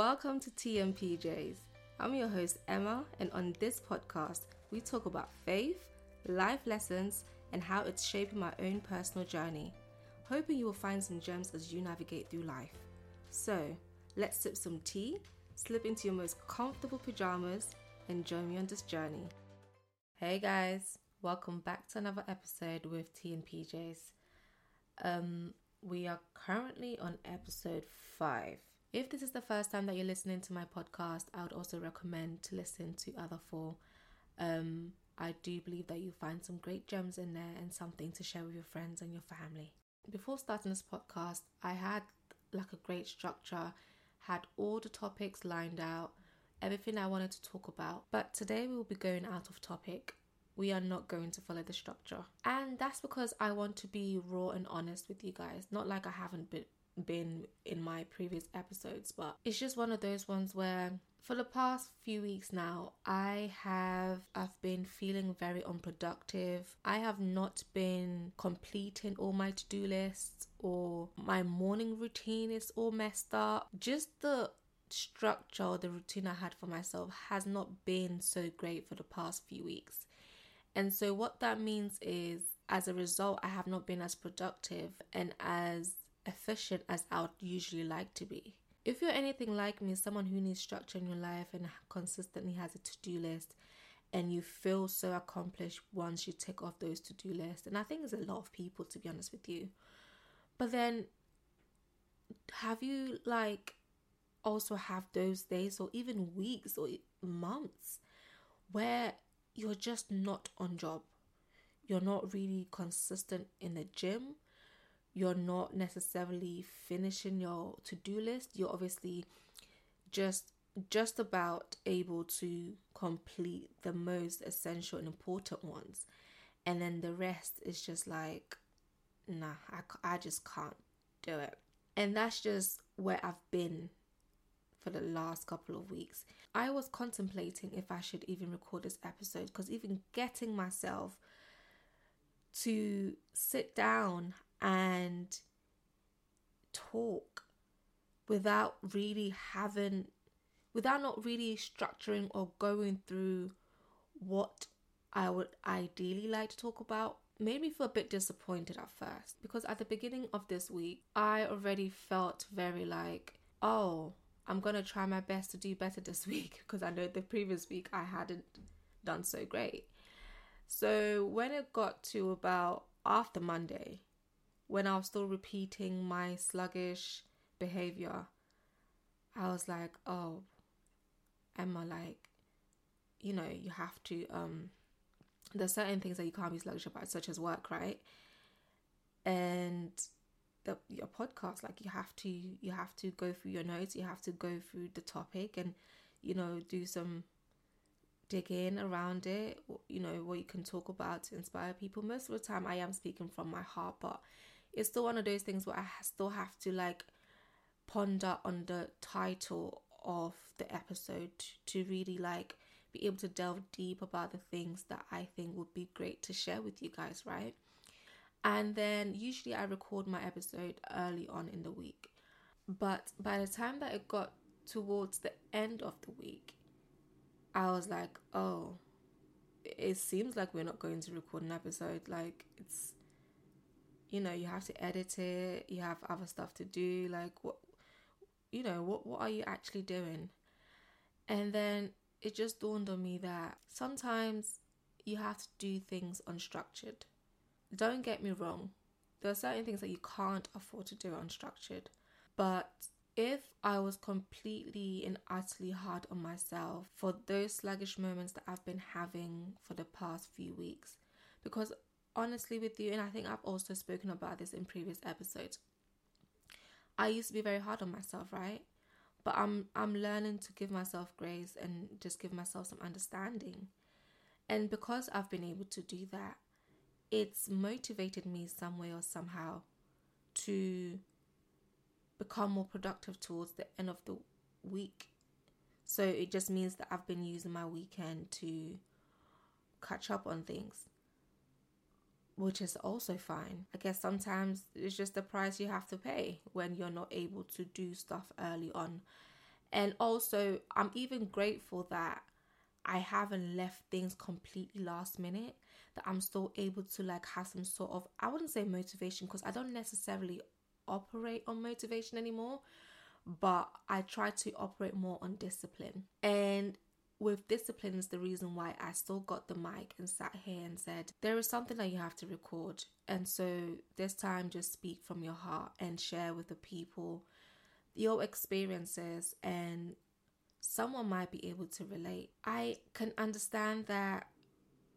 Welcome to Tea n' PJ's. I'm your host, Emma, and on this podcast, we talk about faith, life lessons, and how it's shaping my own personal journey. Hoping you will find some gems as you navigate through life. So, let's sip some tea, slip into your most comfortable pajamas, and join me on this journey. Hey guys, welcome back to another episode with Tea and PJs. Um, we are currently on episode five. If this is the first time that you're listening to my podcast, I would also recommend to listen to other four. Um, I do believe that you'll find some great gems in there and something to share with your friends and your family. Before starting this podcast, I had like a great structure, had all the topics lined out, everything I wanted to talk about. But today we will be going out of topic. We are not going to follow the structure. And that's because I want to be raw and honest with you guys. Not like I haven't been been in my previous episodes, but it's just one of those ones where for the past few weeks now, I have I've been feeling very unproductive. I have not been completing all my to-do lists or my morning routine is all messed up. Just the structure the routine I had for myself has not been so great for the past few weeks. And so what that means is as a result I have not been as productive and as efficient as I would usually like to be. If you're anything like me, someone who needs structure in your life and consistently has a to do list, and you feel so accomplished once you tick off those to do lists, and I think there's a lot of people to be honest with you. But then, have you like also have those days or even weeks or months where you're just not on job? You're not really consistent in the gym you're not necessarily finishing your to-do list. You're obviously just just about able to complete the most essential and important ones. And then the rest is just like nah I, I just can't do it. And that's just where i've been for the last couple of weeks. I was contemplating if i should even record this episode because even getting myself to sit down and talk without really having without not really structuring or going through what I would ideally like to talk about made me feel a bit disappointed at first because at the beginning of this week I already felt very like oh I'm going to try my best to do better this week because I know the previous week I hadn't done so great. So when it got to about after Monday when I was still repeating my sluggish behavior, I was like, oh, Emma, like, you know, you have to, um, there's certain things that you can't be sluggish about, such as work, right? And the your podcast, like, you have to, you have to go through your notes, you have to go through the topic and, you know, do some digging around it, you know, what you can talk about to inspire people. Most of the time, I am speaking from my heart, but it's still one of those things where I still have to like ponder on the title of the episode to really like be able to delve deep about the things that I think would be great to share with you guys, right? And then usually I record my episode early on in the week. But by the time that it got towards the end of the week, I was like, oh, it seems like we're not going to record an episode. Like, it's you know you have to edit it you have other stuff to do like what you know what what are you actually doing? And then it just dawned on me that sometimes you have to do things unstructured. Don't get me wrong there are certain things that you can't afford to do unstructured but if I was completely and utterly hard on myself for those sluggish moments that I've been having for the past few weeks, because honestly with you, and I think I've also spoken about this in previous episodes. I used to be very hard on myself, right? But I'm I'm learning to give myself grace and just give myself some understanding. And because I've been able to do that, it's motivated me some way or somehow to become more productive towards the end of the week. So it just means that I've been using my weekend to catch up on things which is also fine. I guess sometimes it's just the price you have to pay when you're not able to do stuff early on. And also, I'm even grateful that I haven't left things completely last minute, that I'm still able to like have some sort of, I wouldn't say motivation because I don't necessarily operate on motivation anymore, but I try to operate more on discipline. And with discipline is the reason why I still got the mic and sat here and said, there is something that you have to record. And so this time, just speak from your heart and share with the people your experiences, and someone might be able to relate. I can understand that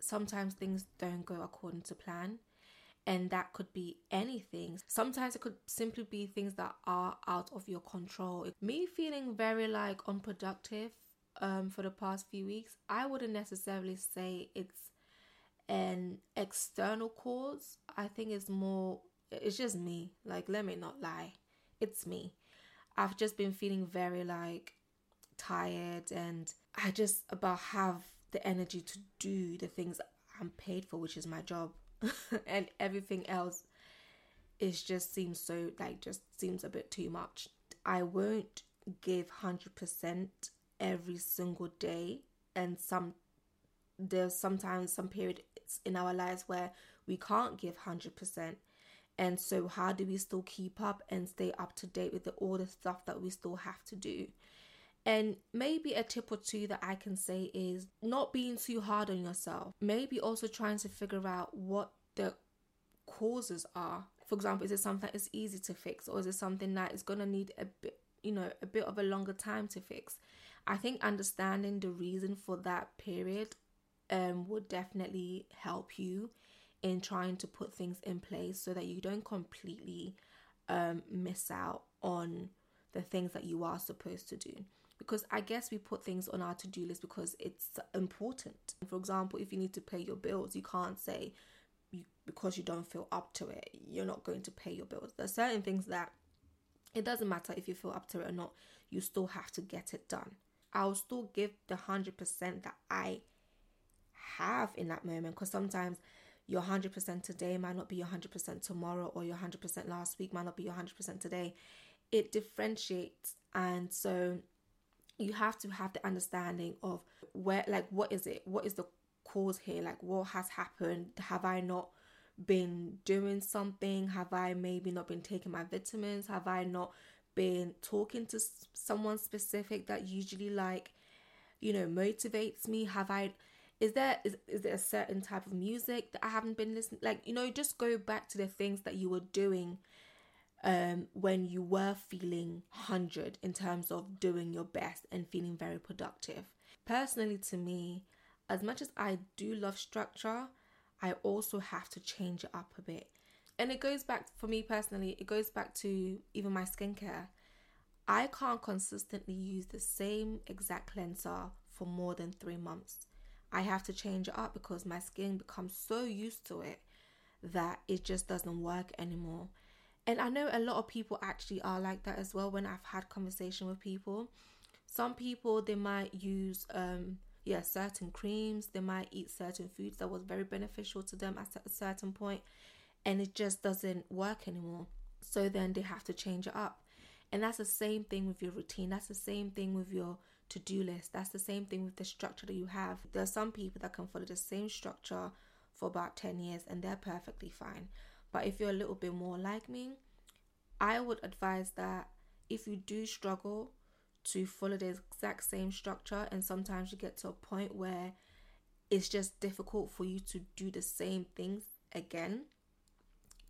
sometimes things don't go according to plan. And that could be anything. Sometimes it could simply be things that are out of your control. Me feeling very like unproductive um, for the past few weeks, I wouldn't necessarily say it's an external cause. I think it's more, it's just me. Like, let me not lie. It's me. I've just been feeling very like tired and I just about have the energy to do the things I'm paid for, which is my job. and everything else is just seems so like just seems a bit too much. I won't give 100% every single day and some there's sometimes some periods in our lives where we can't give 100% and so how do we still keep up and stay up to date with the, all the stuff that we still have to do and maybe a tip or two that I can say is not being too hard on yourself. Maybe also trying to figure out what the causes are. For example, is it something that is easy to fix or is it something that is going to need a bit, you know, a bit of a longer time to fix? I think understanding the reason for that period um, would definitely help you in trying to put things in place so that you don't completely um, miss out on the things that you are supposed to do. Because I guess we put things on our to do list because it's important. For example, if you need to pay your bills, you can't say you, because you don't feel up to it, you're not going to pay your bills. There's certain things that it doesn't matter if you feel up to it or not, you still have to get it done. I'll still give the 100% that I have in that moment because sometimes your 100% today might not be your 100% tomorrow or your 100% last week might not be your 100% today. It differentiates and so you have to have the understanding of where like what is it? What is the cause here? Like what has happened? Have I not been doing something? Have I maybe not been taking my vitamins? Have I not been talking to someone specific that usually like you know motivates me. Have i is there is, is there a certain type of music that i haven't been listening like you know just go back to the things that you were doing um when you were feeling 100 in terms of doing your best and feeling very productive. Personally to me as much as i do love structure i also have to change it up a bit and it goes back for me personally it goes back to even my skincare. I can't consistently use the same exact cleanser for more than three months. I have to change it up because my skin becomes so used to it that it just doesn't work anymore. And i know a lot of people actually are like that as well when i've had conversation with people. Some people they might use um yeah certain creams. They might eat certain foods that was very beneficial to them at a certain point and it just doesn't work anymore. So then they have to change it up. And that's the same thing with your routine. That's the same thing with your to do list. That's the same thing with the structure that you have. There are some people that can follow the same structure for about 10 years and they're perfectly fine. But if you're a little bit more like me, I would advise that if you do struggle to follow the exact same structure, and sometimes you get to a point where it's just difficult for you to do the same things again,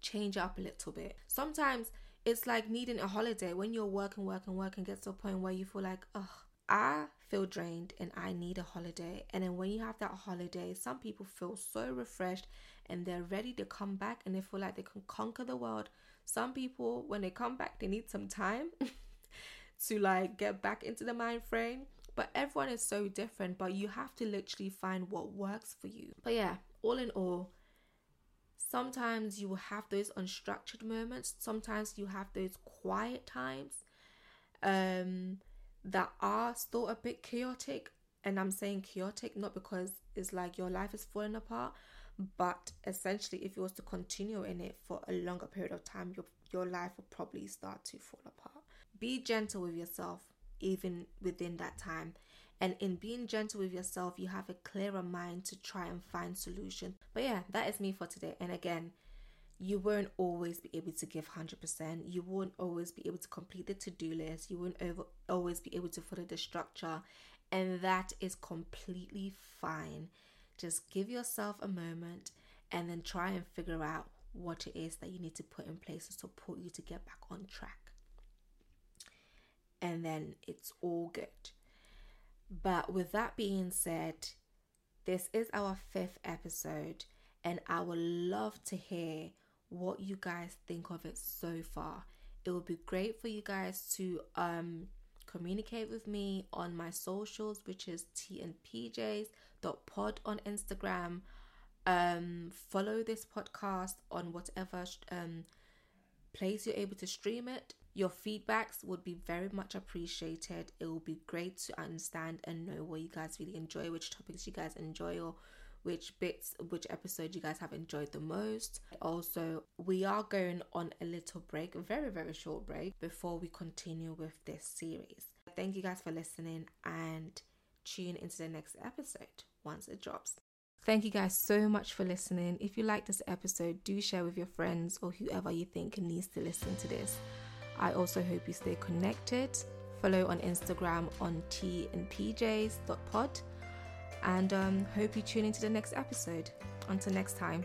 change up a little bit. Sometimes it's like needing a holiday when you're working, working, working, gets to a point where you feel like, oh, I feel drained and I need a holiday. And then when you have that holiday, some people feel so refreshed and they're ready to come back and they feel like they can conquer the world. Some people, when they come back, they need some time to like get back into the mind frame. But everyone is so different, but you have to literally find what works for you. But yeah, all in all, sometimes you will have those unstructured moments. Sometimes you have those quiet times um that are still a bit chaotic. And i'm saying chaotic not because it's like your life is falling apart but essentially if you was to continue in it for a longer period of time your your life will probably start to fall apart. Be gentle with yourself even within that time. And in being gentle with yourself, you have a clearer mind to try and find solution. But yeah, that is me for today. And again, you won't always be able to give 100%. You won't always be able to complete the to do list. You won't over, always be able to follow the structure. And that is completely fine. Just give yourself a moment and then try and figure out what it is that you need to put in place to support you to get back on track. And then it's all good. But with that being said, this is our fifth episode, and I would love to hear what you guys think of it so far. It would be great for you guys to um communicate with me on my socials, which is T and PJs pod on Instagram. Um, follow this podcast on whatever um place you're able to stream it. Your feedbacks would be very much appreciated. It will be great to understand and know what you guys really enjoy, which topics you guys enjoy, or which bits, which episode you guys have enjoyed the most. Also, we are going on a little break, a very, very short break, before we continue with this series. Thank you guys for listening and tune into the next episode once it drops. Thank you guys so much for listening. If you like this episode, do share with your friends or whoever you think needs to listen to this. I also hope you stay connected. Follow on Instagram on t and pjs.pod and um, hope you tune into the next episode. Until next time.